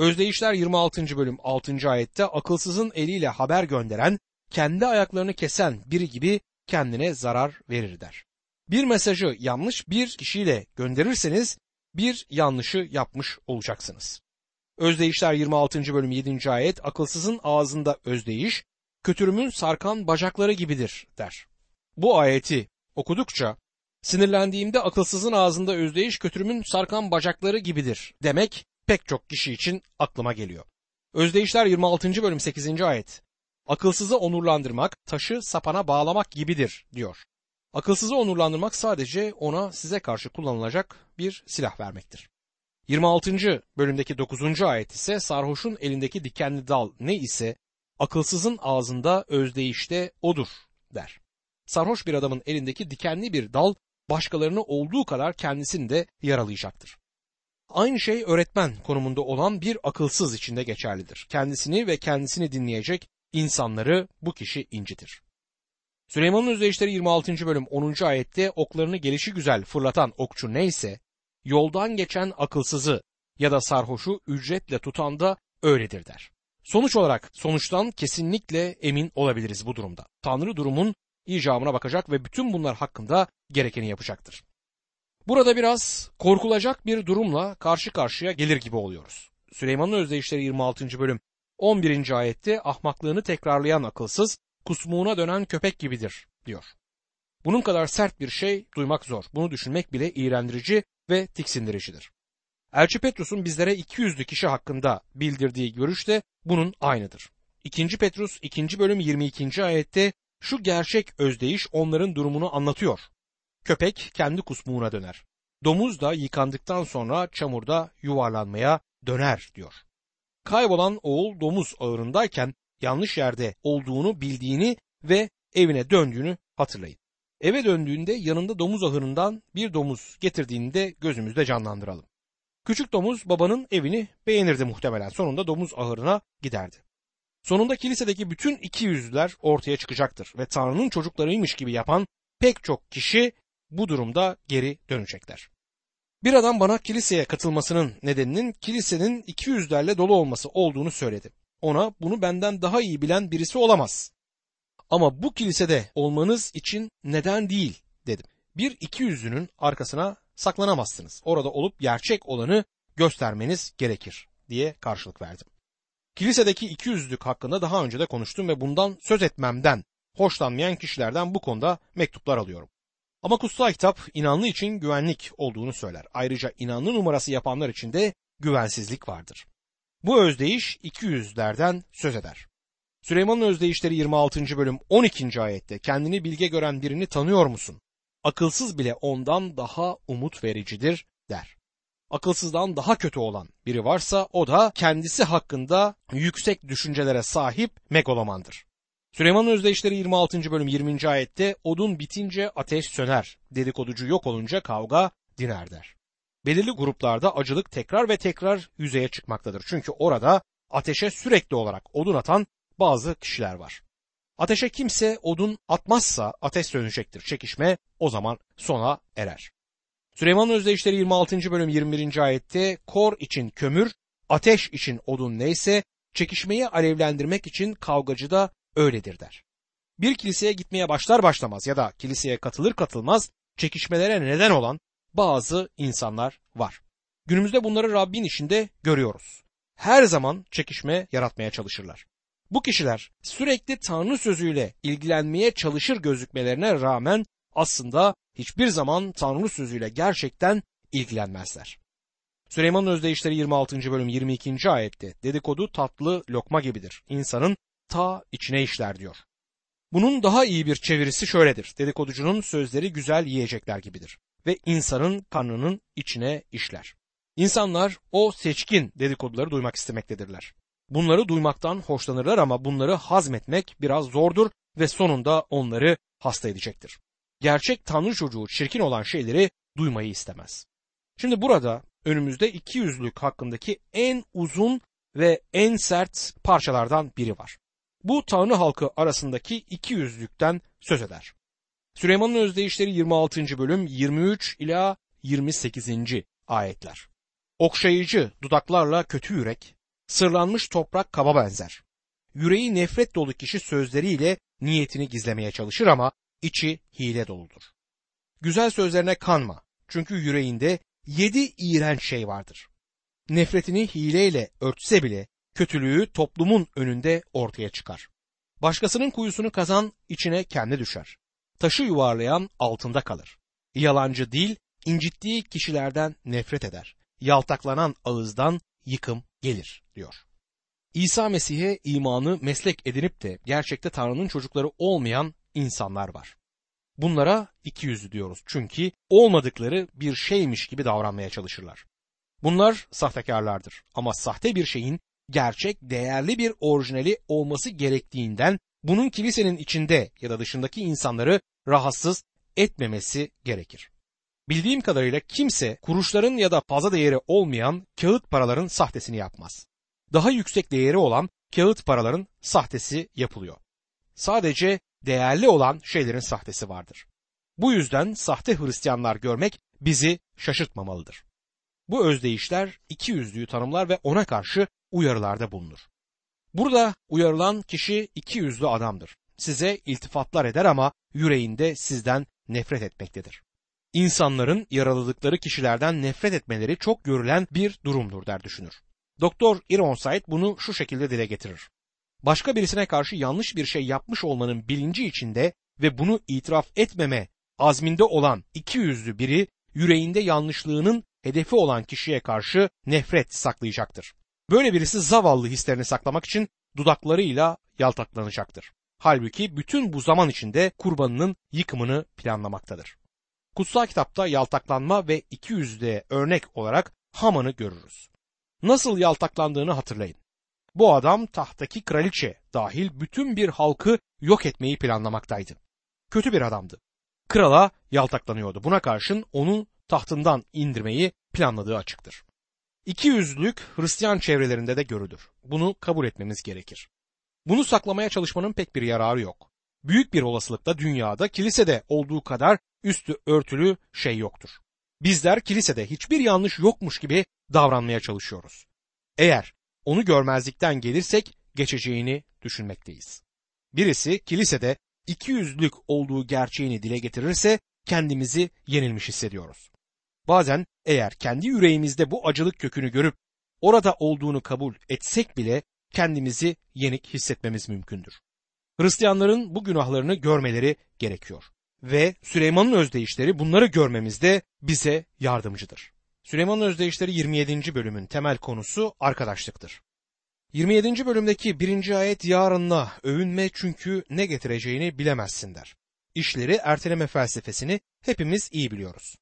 Özdeyişler 26. bölüm 6. ayette akılsızın eliyle haber gönderen, kendi ayaklarını kesen biri gibi kendine zarar verir der. Bir mesajı yanlış bir kişiyle gönderirseniz bir yanlışı yapmış olacaksınız. Özdeyişler 26. bölüm 7. ayet akılsızın ağzında özdeyiş, kötürümün sarkan bacakları gibidir der. Bu ayeti okudukça sinirlendiğimde akılsızın ağzında özdeyiş kötürümün sarkan bacakları gibidir demek pek çok kişi için aklıma geliyor. Özdeyişler 26. bölüm 8. ayet. Akılsızı onurlandırmak, taşı sapana bağlamak gibidir diyor. Akılsızı onurlandırmak sadece ona size karşı kullanılacak bir silah vermektir. 26. bölümdeki 9. ayet ise sarhoşun elindeki dikenli dal ne ise akılsızın ağzında özdeyişte odur der. Sarhoş bir adamın elindeki dikenli bir dal başkalarını olduğu kadar kendisini de yaralayacaktır. Aynı şey öğretmen konumunda olan bir akılsız içinde geçerlidir. Kendisini ve kendisini dinleyecek insanları bu kişi incitir. Süleyman'ın özdeyişleri 26. bölüm 10. ayette oklarını gelişi güzel fırlatan okçu neyse, yoldan geçen akılsızı ya da sarhoşu ücretle tutan da öyledir der. Sonuç olarak sonuçtan kesinlikle emin olabiliriz bu durumda. Tanrı durumun icabına bakacak ve bütün bunlar hakkında gerekeni yapacaktır. Burada biraz korkulacak bir durumla karşı karşıya gelir gibi oluyoruz. Süleyman'ın özdeyişleri 26. bölüm 11. ayette ahmaklığını tekrarlayan akılsız kusmuğuna dönen köpek gibidir diyor. Bunun kadar sert bir şey duymak zor. Bunu düşünmek bile iğrendirici ve tiksindiricidir. Elçi Petrus'un bizlere 200'lü kişi hakkında bildirdiği görüş de bunun aynıdır. 2. Petrus 2. bölüm 22. ayette şu gerçek özdeyiş onların durumunu anlatıyor. Köpek kendi kusmuğuna döner. Domuz da yıkandıktan sonra çamurda yuvarlanmaya döner diyor. Kaybolan oğul domuz ağırındayken yanlış yerde olduğunu bildiğini ve evine döndüğünü hatırlayın. Eve döndüğünde yanında domuz ahırından bir domuz getirdiğini de gözümüzde canlandıralım. Küçük domuz babanın evini beğenirdi muhtemelen. Sonunda domuz ahırına giderdi. Sonunda kilisedeki bütün iki yüzlüler ortaya çıkacaktır ve Tanrı'nın çocuklarıymış gibi yapan pek çok kişi bu durumda geri dönecekler. Bir adam bana kiliseye katılmasının nedeninin kilisenin iki yüzlerle dolu olması olduğunu söyledi. Ona bunu benden daha iyi bilen birisi olamaz. Ama bu kilisede olmanız için neden değil dedim. Bir iki yüzlünün arkasına saklanamazsınız. Orada olup gerçek olanı göstermeniz gerekir diye karşılık verdim. Kilisedeki iki yüzlük hakkında daha önce de konuştum ve bundan söz etmemden hoşlanmayan kişilerden bu konuda mektuplar alıyorum. Ama kutsal kitap inanlı için güvenlik olduğunu söyler. Ayrıca inanlı numarası yapanlar için de güvensizlik vardır. Bu özdeyiş 200'lerden söz eder. Süleyman'ın özdeyişleri 26. bölüm 12. ayette kendini bilge gören birini tanıyor musun? Akılsız bile ondan daha umut vericidir der. Akılsızdan daha kötü olan biri varsa o da kendisi hakkında yüksek düşüncelere sahip megalomandır. Süleyman'ın özdeyişleri 26. bölüm 20. ayette odun bitince ateş söner, dedikoducu yok olunca kavga diner der. Belirli gruplarda acılık tekrar ve tekrar yüzeye çıkmaktadır. Çünkü orada ateşe sürekli olarak odun atan bazı kişiler var. Ateşe kimse odun atmazsa ateş sönecektir. Çekişme o zaman sona erer. Süleyman'ın özdeyişleri 26. bölüm 21. ayette kor için kömür, ateş için odun neyse çekişmeyi alevlendirmek için kavgacı da öyledir der. Bir kiliseye gitmeye başlar başlamaz ya da kiliseye katılır katılmaz çekişmelere neden olan bazı insanlar var. Günümüzde bunları Rabbin içinde görüyoruz. Her zaman çekişme yaratmaya çalışırlar. Bu kişiler sürekli Tanrı sözüyle ilgilenmeye çalışır gözükmelerine rağmen aslında hiçbir zaman Tanrı sözüyle gerçekten ilgilenmezler. Süleyman'ın özdeyişleri 26. bölüm 22. ayette dedikodu tatlı lokma gibidir. İnsanın ta içine işler diyor. Bunun daha iyi bir çevirisi şöyledir. Dedikoducunun sözleri güzel yiyecekler gibidir ve insanın karnının içine işler. İnsanlar o seçkin dedikoduları duymak istemektedirler. Bunları duymaktan hoşlanırlar ama bunları hazmetmek biraz zordur ve sonunda onları hasta edecektir. Gerçek Tanrı çocuğu çirkin olan şeyleri duymayı istemez. Şimdi burada önümüzde iki yüzlük hakkındaki en uzun ve en sert parçalardan biri var. Bu Tanrı halkı arasındaki iki yüzlükten söz eder. Süleyman'ın özdeyişleri 26. bölüm 23 ila 28. ayetler. Okşayıcı dudaklarla kötü yürek, sırlanmış toprak kaba benzer. Yüreği nefret dolu kişi sözleriyle niyetini gizlemeye çalışır ama içi hile doludur. Güzel sözlerine kanma çünkü yüreğinde yedi iğrenç şey vardır. Nefretini hileyle örtse bile kötülüğü toplumun önünde ortaya çıkar. Başkasının kuyusunu kazan içine kendi düşer. Taşı yuvarlayan altında kalır. Yalancı dil incittiği kişilerden nefret eder. Yaltaklanan ağızdan yıkım gelir diyor. İsa Mesih'e imanı meslek edinip de gerçekte Tanrı'nın çocukları olmayan insanlar var. Bunlara iki yüzlü diyoruz çünkü olmadıkları bir şeymiş gibi davranmaya çalışırlar. Bunlar sahtekarlardır ama sahte bir şeyin gerçek, değerli bir orijinali olması gerektiğinden bunun kilisenin içinde ya da dışındaki insanları rahatsız etmemesi gerekir. Bildiğim kadarıyla kimse kuruşların ya da fazla değeri olmayan kağıt paraların sahtesini yapmaz. Daha yüksek değeri olan kağıt paraların sahtesi yapılıyor. Sadece değerli olan şeylerin sahtesi vardır. Bu yüzden sahte Hristiyanlar görmek bizi şaşırtmamalıdır. Bu özdeyişler iki yüzlüğü tanımlar ve ona karşı uyarılarda bulunur. Burada uyarılan kişi iki yüzlü adamdır. Size iltifatlar eder ama yüreğinde sizden nefret etmektedir. İnsanların yaraladıkları kişilerden nefret etmeleri çok görülen bir durumdur der düşünür. Doktor Ironside bunu şu şekilde dile getirir. Başka birisine karşı yanlış bir şey yapmış olmanın bilinci içinde ve bunu itiraf etmeme azminde olan iki yüzlü biri yüreğinde yanlışlığının hedefi olan kişiye karşı nefret saklayacaktır. Böyle birisi zavallı hislerini saklamak için dudaklarıyla yaltaklanacaktır. Halbuki bütün bu zaman içinde kurbanının yıkımını planlamaktadır. Kutsal kitapta yaltaklanma ve iki yüzde örnek olarak Haman'ı görürüz. Nasıl yaltaklandığını hatırlayın. Bu adam tahtaki kraliçe dahil bütün bir halkı yok etmeyi planlamaktaydı. Kötü bir adamdı. Krala yaltaklanıyordu. Buna karşın onu tahtından indirmeyi planladığı açıktır. İki yüzlülük Hristiyan çevrelerinde de görülür. Bunu kabul etmemiz gerekir. Bunu saklamaya çalışmanın pek bir yararı yok. Büyük bir olasılıkla dünyada kilisede olduğu kadar üstü örtülü şey yoktur. Bizler kilisede hiçbir yanlış yokmuş gibi davranmaya çalışıyoruz. Eğer onu görmezlikten gelirsek geçeceğini düşünmekteyiz. Birisi kilisede iki yüzlük olduğu gerçeğini dile getirirse kendimizi yenilmiş hissediyoruz. Bazen eğer kendi yüreğimizde bu acılık kökünü görüp orada olduğunu kabul etsek bile kendimizi yenik hissetmemiz mümkündür. Hristiyanların bu günahlarını görmeleri gerekiyor ve Süleyman'ın özdeyişleri bunları görmemizde bize yardımcıdır. Süleyman'ın özdeyişleri 27. bölümün temel konusu arkadaşlıktır. 27. bölümdeki birinci ayet yarınla övünme çünkü ne getireceğini bilemezsin der. İşleri erteleme felsefesini hepimiz iyi biliyoruz.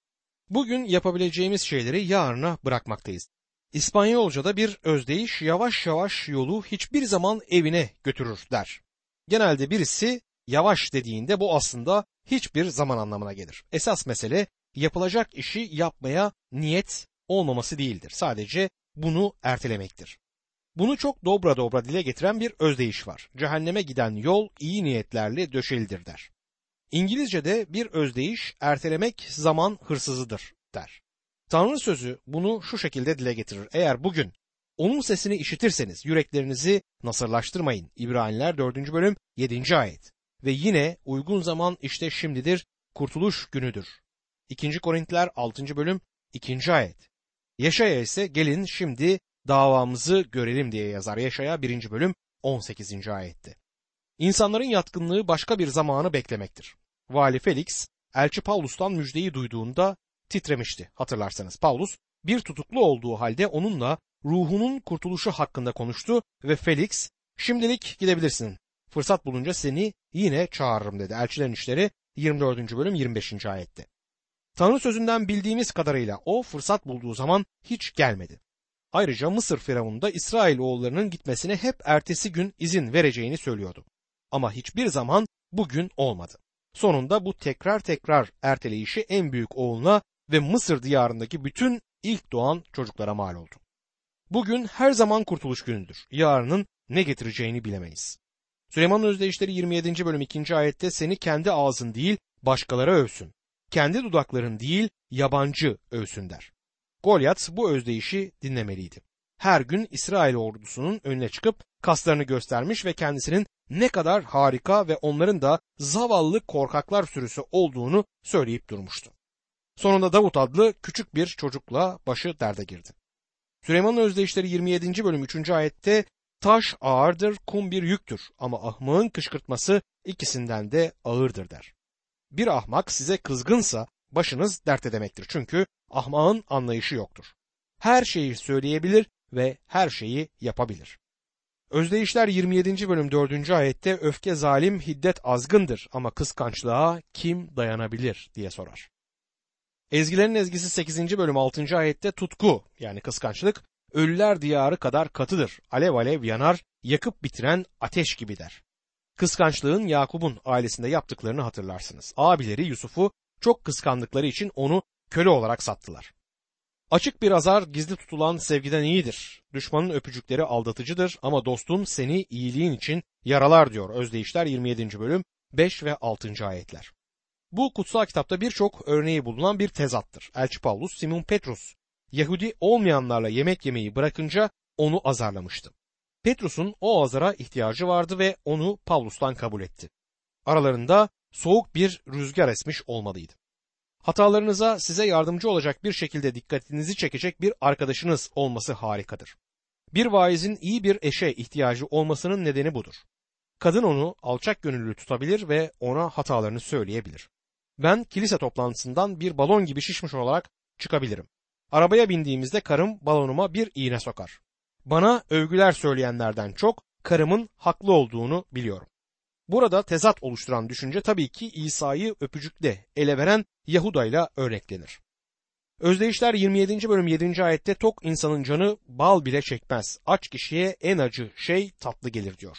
Bugün yapabileceğimiz şeyleri yarına bırakmaktayız. İspanyolca'da bir özdeyiş yavaş yavaş yolu hiçbir zaman evine götürür der. Genelde birisi yavaş dediğinde bu aslında hiçbir zaman anlamına gelir. Esas mesele yapılacak işi yapmaya niyet olmaması değildir. Sadece bunu ertelemektir. Bunu çok dobra dobra dile getiren bir özdeyiş var. Cehenneme giden yol iyi niyetlerle döşelidir der. İngilizce'de bir özdeyiş ertelemek zaman hırsızıdır der. Tanrı sözü bunu şu şekilde dile getirir. Eğer bugün onun sesini işitirseniz yüreklerinizi nasırlaştırmayın. İbraniler 4. bölüm 7. ayet. Ve yine uygun zaman işte şimdidir, kurtuluş günüdür. 2. Korintiler 6. bölüm 2. ayet. Yaşaya ise gelin şimdi davamızı görelim diye yazar. Yaşaya 1. bölüm 18. ayette. İnsanların yatkınlığı başka bir zamanı beklemektir. Vali Felix, Elçi Paulus'tan müjdeyi duyduğunda titremişti hatırlarsanız. Paulus bir tutuklu olduğu halde onunla ruhunun kurtuluşu hakkında konuştu ve Felix şimdilik gidebilirsin. Fırsat bulunca seni yine çağırırım dedi. Elçilerin işleri 24. bölüm 25. ayette. Tanrı sözünden bildiğimiz kadarıyla o fırsat bulduğu zaman hiç gelmedi. Ayrıca Mısır Firavunu da İsrail oğullarının gitmesine hep ertesi gün izin vereceğini söylüyordu. Ama hiçbir zaman bugün olmadı. Sonunda bu tekrar tekrar erteleyişi en büyük oğluna ve Mısır diyarındaki bütün ilk doğan çocuklara mal oldu. Bugün her zaman kurtuluş günüdür. Yarının ne getireceğini bilemeyiz. Süleyman'ın özdeyişleri 27. bölüm 2. ayette seni kendi ağzın değil başkaları övsün. Kendi dudakların değil yabancı övsün der. Golyat bu özdeyişi dinlemeliydi. Her gün İsrail ordusunun önüne çıkıp kaslarını göstermiş ve kendisinin ne kadar harika ve onların da zavallı korkaklar sürüsü olduğunu söyleyip durmuştu. Sonunda Davut adlı küçük bir çocukla başı derde girdi. Süleyman'ın özdeyişleri 27. bölüm 3. ayette taş ağırdır, kum bir yüktür ama ahmağın kışkırtması ikisinden de ağırdır der. Bir ahmak size kızgınsa başınız dertte demektir çünkü ahmağın anlayışı yoktur. Her şeyi söyleyebilir ve her şeyi yapabilir. Özdeyişler 27. bölüm 4. ayette öfke zalim hiddet azgındır ama kıskançlığa kim dayanabilir diye sorar. Ezgilerin ezgisi 8. bölüm 6. ayette tutku yani kıskançlık ölüler diyarı kadar katıdır. Alev alev yanar, yakıp bitiren ateş gibi der. Kıskançlığın Yakup'un ailesinde yaptıklarını hatırlarsınız. Abileri Yusuf'u çok kıskandıkları için onu köle olarak sattılar. Açık bir azar gizli tutulan sevgiden iyidir. Düşmanın öpücükleri aldatıcıdır ama dostun seni iyiliğin için yaralar diyor Özdeyişler 27. bölüm 5 ve 6. ayetler. Bu kutsal kitapta birçok örneği bulunan bir tezattır. Elçi Paulus Simon Petrus Yahudi olmayanlarla yemek yemeyi bırakınca onu azarlamıştı. Petrus'un o azara ihtiyacı vardı ve onu Pavlus'tan kabul etti. Aralarında soğuk bir rüzgar esmiş olmalıydı. Hatalarınıza size yardımcı olacak bir şekilde dikkatinizi çekecek bir arkadaşınız olması harikadır. Bir vaizin iyi bir eşe ihtiyacı olmasının nedeni budur. Kadın onu alçak gönüllü tutabilir ve ona hatalarını söyleyebilir. Ben kilise toplantısından bir balon gibi şişmiş olarak çıkabilirim. Arabaya bindiğimizde karım balonuma bir iğne sokar. Bana övgüler söyleyenlerden çok karımın haklı olduğunu biliyorum. Burada tezat oluşturan düşünce tabii ki İsa'yı öpücükle ele veren Yahuda ile örneklenir. Özdeyişler 27. bölüm 7. ayette tok insanın canı bal bile çekmez. Aç kişiye en acı şey tatlı gelir diyor.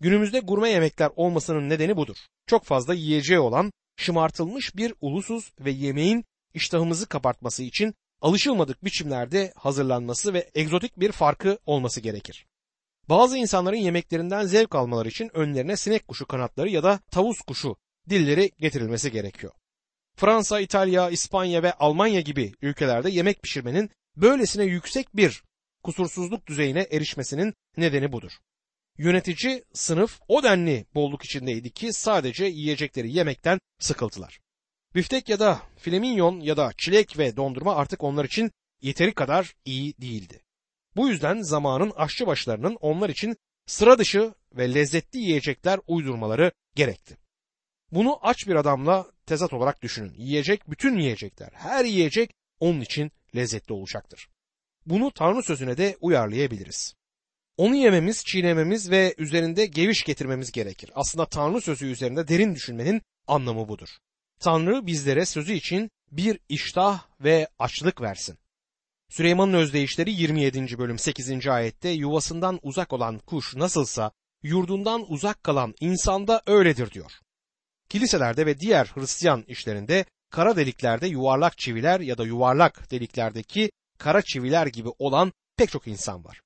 Günümüzde gurme yemekler olmasının nedeni budur. Çok fazla yiyeceği olan şımartılmış bir ulusuz ve yemeğin iştahımızı kapartması için alışılmadık biçimlerde hazırlanması ve egzotik bir farkı olması gerekir. Bazı insanların yemeklerinden zevk almaları için önlerine sinek kuşu kanatları ya da tavus kuşu dilleri getirilmesi gerekiyor. Fransa, İtalya, İspanya ve Almanya gibi ülkelerde yemek pişirmenin böylesine yüksek bir kusursuzluk düzeyine erişmesinin nedeni budur. Yönetici sınıf o denli bolluk içindeydi ki sadece yiyecekleri yemekten sıkıltılar. Biftek ya da fleminyon ya da çilek ve dondurma artık onlar için yeteri kadar iyi değildi. Bu yüzden zamanın aşçı başlarının onlar için sıra dışı ve lezzetli yiyecekler uydurmaları gerekti. Bunu aç bir adamla tezat olarak düşünün. Yiyecek bütün yiyecekler, her yiyecek onun için lezzetli olacaktır. Bunu Tanrı sözüne de uyarlayabiliriz. Onu yememiz, çiğnememiz ve üzerinde geviş getirmemiz gerekir. Aslında Tanrı sözü üzerinde derin düşünmenin anlamı budur. Tanrı bizlere sözü için bir iştah ve açlık versin. Süleyman'ın özdeyişleri 27. bölüm 8. ayette yuvasından uzak olan kuş nasılsa yurdundan uzak kalan insanda öyledir diyor. Kiliselerde ve diğer Hristiyan işlerinde kara deliklerde yuvarlak çiviler ya da yuvarlak deliklerdeki kara çiviler gibi olan pek çok insan var.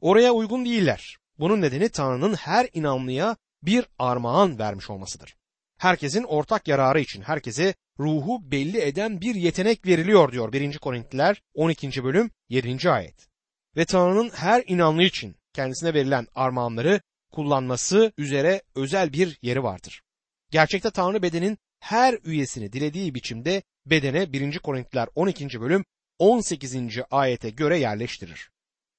Oraya uygun değiller. Bunun nedeni Tanrı'nın her inanlıya bir armağan vermiş olmasıdır. Herkesin ortak yararı için herkese ruhu belli eden bir yetenek veriliyor diyor 1. Korintliler 12. bölüm 7. ayet. Ve Tanrı'nın her inanlı için kendisine verilen armağanları kullanması üzere özel bir yeri vardır. Gerçekte Tanrı bedenin her üyesini dilediği biçimde bedene 1. Korintliler 12. bölüm 18. ayete göre yerleştirir.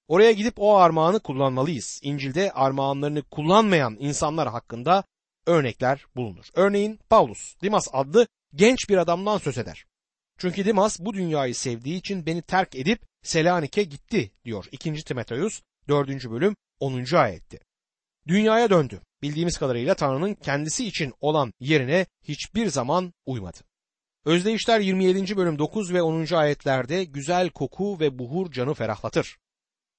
Oraya gidip o armağanı kullanmalıyız. İncil'de armağanlarını kullanmayan insanlar hakkında örnekler bulunur. Örneğin Paulus, Dimas adlı genç bir adamdan söz eder. Çünkü Dimas bu dünyayı sevdiği için beni terk edip Selanik'e gitti diyor 2. Timoteus 4. bölüm 10. ayette. Dünyaya döndü. Bildiğimiz kadarıyla Tanrı'nın kendisi için olan yerine hiçbir zaman uymadı. Özdeyişler 27. bölüm 9 ve 10. ayetlerde güzel koku ve buhur canı ferahlatır.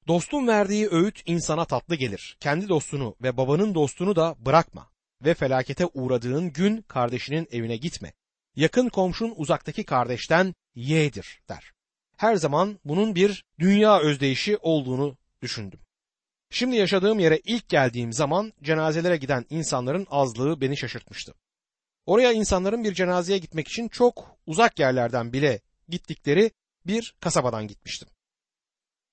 Dostun verdiği öğüt insana tatlı gelir. Kendi dostunu ve babanın dostunu da bırakma ve felakete uğradığın gün kardeşinin evine gitme. Yakın komşun uzaktaki kardeşten yeğdir der. Her zaman bunun bir dünya özdeyişi olduğunu düşündüm. Şimdi yaşadığım yere ilk geldiğim zaman cenazelere giden insanların azlığı beni şaşırtmıştı. Oraya insanların bir cenazeye gitmek için çok uzak yerlerden bile gittikleri bir kasabadan gitmiştim.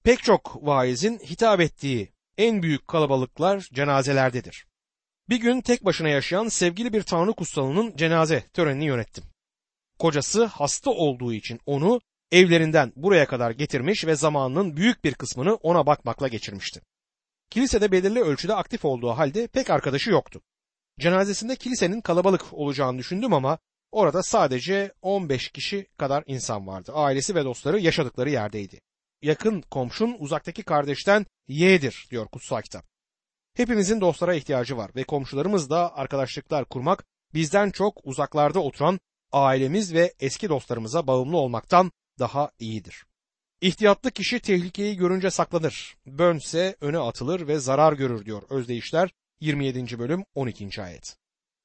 Pek çok vaizin hitap ettiği en büyük kalabalıklar cenazelerdedir. Bir gün tek başına yaşayan sevgili bir tanrı kutsalının cenaze törenini yönettim. Kocası hasta olduğu için onu evlerinden buraya kadar getirmiş ve zamanının büyük bir kısmını ona bakmakla geçirmişti. Kilisede belirli ölçüde aktif olduğu halde pek arkadaşı yoktu. Cenazesinde kilisenin kalabalık olacağını düşündüm ama orada sadece 15 kişi kadar insan vardı. Ailesi ve dostları yaşadıkları yerdeydi. Yakın komşun uzaktaki kardeşten yeğdir diyor kutsal kitap. Hepimizin dostlara ihtiyacı var ve komşularımız da arkadaşlıklar kurmak bizden çok uzaklarda oturan ailemiz ve eski dostlarımıza bağımlı olmaktan daha iyidir. İhtiyatlı kişi tehlikeyi görünce saklanır. Bönse öne atılır ve zarar görür diyor Özdeyişler 27. bölüm 12. ayet.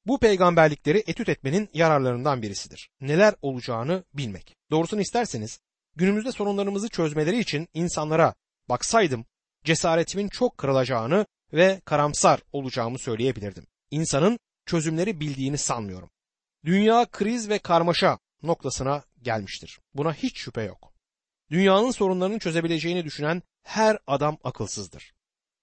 Bu peygamberlikleri etüt etmenin yararlarından birisidir. Neler olacağını bilmek. Doğrusunu isterseniz günümüzde sorunlarımızı çözmeleri için insanlara baksaydım cesaretimin çok kırılacağını ve karamsar olacağımı söyleyebilirdim. İnsanın çözümleri bildiğini sanmıyorum. Dünya kriz ve karmaşa noktasına gelmiştir. Buna hiç şüphe yok. Dünyanın sorunlarını çözebileceğini düşünen her adam akılsızdır.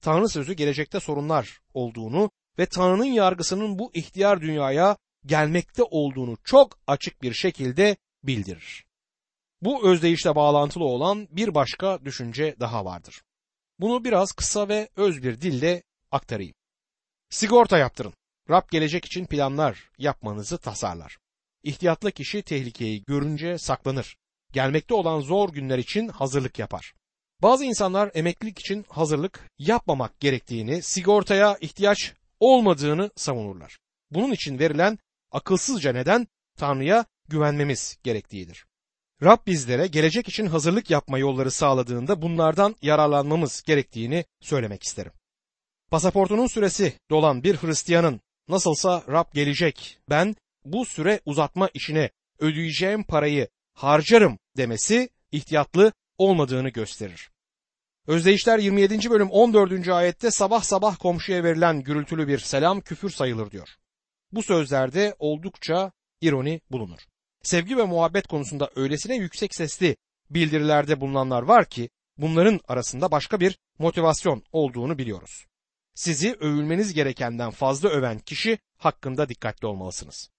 Tanrı sözü gelecekte sorunlar olduğunu ve Tanrı'nın yargısının bu ihtiyar dünyaya gelmekte olduğunu çok açık bir şekilde bildirir. Bu özdeyişle bağlantılı olan bir başka düşünce daha vardır. Bunu biraz kısa ve öz bir dille aktarayım. Sigorta yaptırın. Rab gelecek için planlar yapmanızı tasarlar. İhtiyatlı kişi tehlikeyi görünce saklanır. Gelmekte olan zor günler için hazırlık yapar. Bazı insanlar emeklilik için hazırlık yapmamak gerektiğini, sigortaya ihtiyaç olmadığını savunurlar. Bunun için verilen akılsızca neden Tanrı'ya güvenmemiz gerektiğidir. Rab bizlere gelecek için hazırlık yapma yolları sağladığında bunlardan yararlanmamız gerektiğini söylemek isterim. Pasaportunun süresi dolan bir Hristiyanın nasılsa Rab gelecek ben bu süre uzatma işine ödeyeceğim parayı harcarım demesi ihtiyatlı olmadığını gösterir. Özdeyişler 27. bölüm 14. ayette sabah sabah komşuya verilen gürültülü bir selam küfür sayılır diyor. Bu sözlerde oldukça ironi bulunur. Sevgi ve muhabbet konusunda öylesine yüksek sesli bildirilerde bulunanlar var ki bunların arasında başka bir motivasyon olduğunu biliyoruz. Sizi övülmeniz gerekenden fazla öven kişi hakkında dikkatli olmalısınız.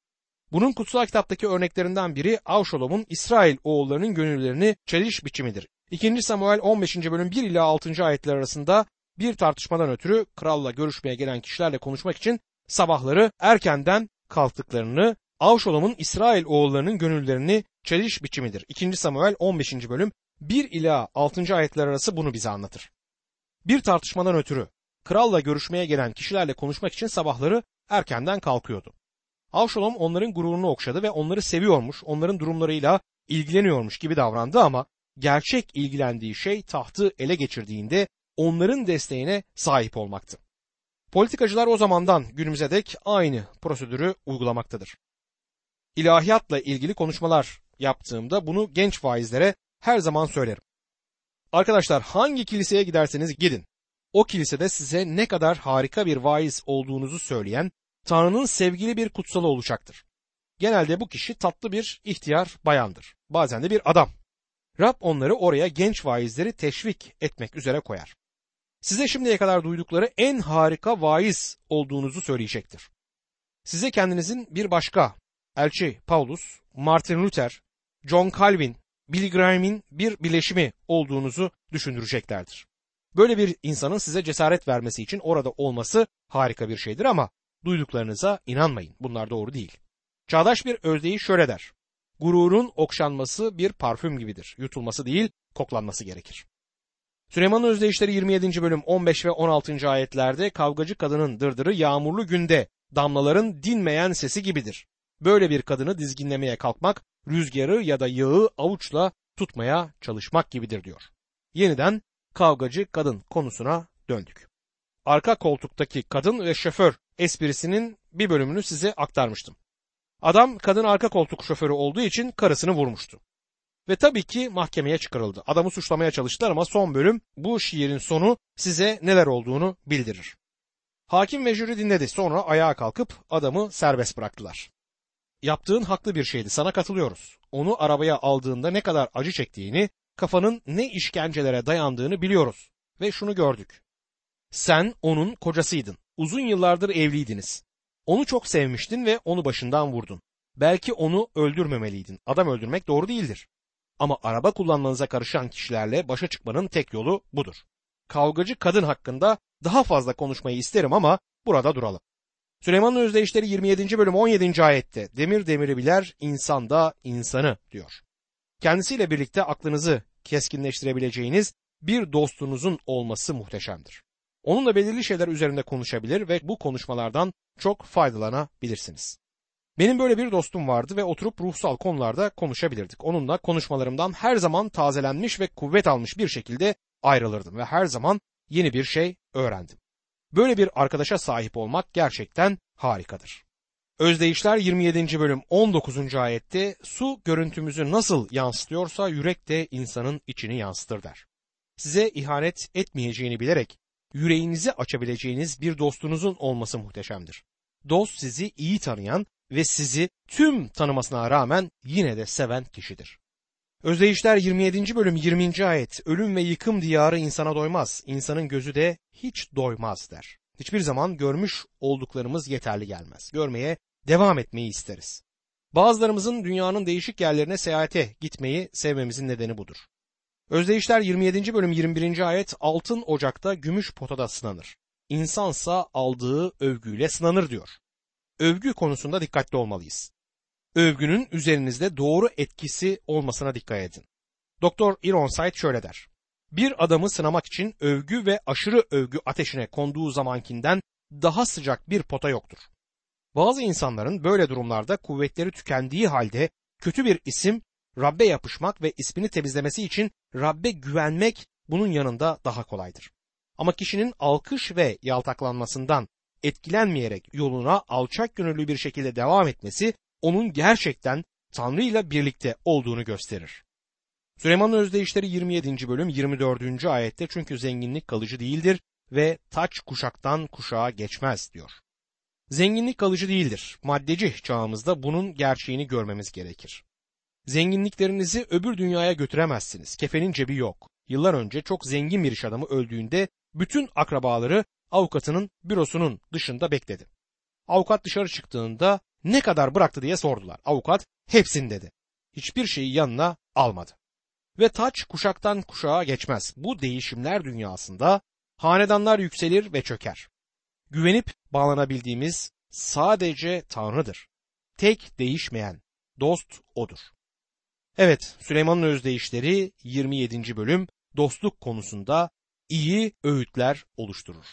Bunun kutsal kitaptaki örneklerinden biri Avşolom'un İsrail oğullarının gönüllerini çeliş biçimidir. 2. Samuel 15. bölüm 1 ila 6. ayetler arasında bir tartışmadan ötürü kralla görüşmeye gelen kişilerle konuşmak için sabahları erkenden kalktıklarını, Avşolom'un İsrail oğullarının gönüllerini çeliş biçimidir. 2. Samuel 15. bölüm 1 ila 6. ayetler arası bunu bize anlatır. Bir tartışmadan ötürü kralla görüşmeye gelen kişilerle konuşmak için sabahları erkenden kalkıyordu. Avşalom onların gururunu okşadı ve onları seviyormuş, onların durumlarıyla ilgileniyormuş gibi davrandı ama gerçek ilgilendiği şey tahtı ele geçirdiğinde onların desteğine sahip olmaktı. Politikacılar o zamandan günümüze dek aynı prosedürü uygulamaktadır. İlahiyatla ilgili konuşmalar yaptığımda bunu genç vaizlere her zaman söylerim. Arkadaşlar hangi kiliseye giderseniz gidin. O kilisede size ne kadar harika bir vaiz olduğunuzu söyleyen Tanrı'nın sevgili bir kutsalı olacaktır. Genelde bu kişi tatlı bir ihtiyar bayandır. Bazen de bir adam. Rab onları oraya genç vaizleri teşvik etmek üzere koyar. Size şimdiye kadar duydukları en harika vaiz olduğunuzu söyleyecektir. Size kendinizin bir başka elçi Paulus, Martin Luther, John Calvin, Billy Graham'in bir bileşimi olduğunuzu düşündüreceklerdir. Böyle bir insanın size cesaret vermesi için orada olması harika bir şeydir ama duyduklarınıza inanmayın. Bunlar doğru değil. Çağdaş bir özdeyi şöyle der. Gururun okşanması bir parfüm gibidir. Yutulması değil, koklanması gerekir. Süleyman'ın özdeyişleri 27. bölüm 15 ve 16. ayetlerde kavgacı kadının dırdırı yağmurlu günde damlaların dinmeyen sesi gibidir. Böyle bir kadını dizginlemeye kalkmak, rüzgarı ya da yağı avuçla tutmaya çalışmak gibidir diyor. Yeniden kavgacı kadın konusuna döndük. Arka koltuktaki kadın ve şoför esprisinin bir bölümünü size aktarmıştım. Adam kadın arka koltuk şoförü olduğu için karısını vurmuştu. Ve tabii ki mahkemeye çıkarıldı. Adamı suçlamaya çalıştılar ama son bölüm bu şiirin sonu size neler olduğunu bildirir. Hakim ve jüri dinledi. Sonra ayağa kalkıp adamı serbest bıraktılar. Yaptığın haklı bir şeydi. Sana katılıyoruz. Onu arabaya aldığında ne kadar acı çektiğini kafanın ne işkencelere dayandığını biliyoruz ve şunu gördük. Sen onun kocasıydın. Uzun yıllardır evliydiniz. Onu çok sevmiştin ve onu başından vurdun. Belki onu öldürmemeliydin. Adam öldürmek doğru değildir. Ama araba kullanmanıza karışan kişilerle başa çıkmanın tek yolu budur. Kavgacı kadın hakkında daha fazla konuşmayı isterim ama burada duralım. Süleyman'ın özdeyişleri 27. bölüm 17. ayette demir demiri biler insan da insanı diyor. Kendisiyle birlikte aklınızı keskinleştirebileceğiniz bir dostunuzun olması muhteşemdir. Onunla belirli şeyler üzerinde konuşabilir ve bu konuşmalardan çok faydalanabilirsiniz. Benim böyle bir dostum vardı ve oturup ruhsal konularda konuşabilirdik. Onunla konuşmalarımdan her zaman tazelenmiş ve kuvvet almış bir şekilde ayrılırdım ve her zaman yeni bir şey öğrendim. Böyle bir arkadaşa sahip olmak gerçekten harikadır. Özdeyişler 27. bölüm 19. ayette su görüntümüzü nasıl yansıtıyorsa yürek de insanın içini yansıtır der. Size ihanet etmeyeceğini bilerek yüreğinizi açabileceğiniz bir dostunuzun olması muhteşemdir. Dost sizi iyi tanıyan ve sizi tüm tanımasına rağmen yine de seven kişidir. Özdeyişler 27. bölüm 20. ayet ölüm ve yıkım diyarı insana doymaz, insanın gözü de hiç doymaz der. Hiçbir zaman görmüş olduklarımız yeterli gelmez. Görmeye devam etmeyi isteriz. Bazılarımızın dünyanın değişik yerlerine seyahate gitmeyi sevmemizin nedeni budur. Özdeyişler 27. bölüm 21. ayet altın ocakta gümüş potada sınanır. İnsansa aldığı övgüyle sınanır diyor. Övgü konusunda dikkatli olmalıyız. Övgünün üzerinizde doğru etkisi olmasına dikkat edin. Doktor Ironside şöyle der. Bir adamı sınamak için övgü ve aşırı övgü ateşine konduğu zamankinden daha sıcak bir pota yoktur. Bazı insanların böyle durumlarda kuvvetleri tükendiği halde kötü bir isim Rabbe yapışmak ve ismini temizlemesi için Rabbe güvenmek bunun yanında daha kolaydır. Ama kişinin alkış ve yaltaklanmasından etkilenmeyerek yoluna alçak gönüllü bir şekilde devam etmesi onun gerçekten Tanrı ile birlikte olduğunu gösterir. Süleyman'ın özdeyişleri 27. bölüm 24. ayette çünkü zenginlik kalıcı değildir ve taç kuşaktan kuşağa geçmez diyor. Zenginlik kalıcı değildir. Maddeci çağımızda bunun gerçeğini görmemiz gerekir. Zenginliklerinizi öbür dünyaya götüremezsiniz. Kefenin cebi yok. Yıllar önce çok zengin bir iş adamı öldüğünde bütün akrabaları avukatının bürosunun dışında bekledi. Avukat dışarı çıktığında ne kadar bıraktı diye sordular. Avukat hepsini dedi. Hiçbir şeyi yanına almadı. Ve taç kuşaktan kuşağa geçmez. Bu değişimler dünyasında hanedanlar yükselir ve çöker. Güvenip bağlanabildiğimiz sadece Tanrı'dır. Tek değişmeyen dost odur. Evet, Süleyman'ın özdeyişleri 27. bölüm dostluk konusunda iyi öğütler oluşturur.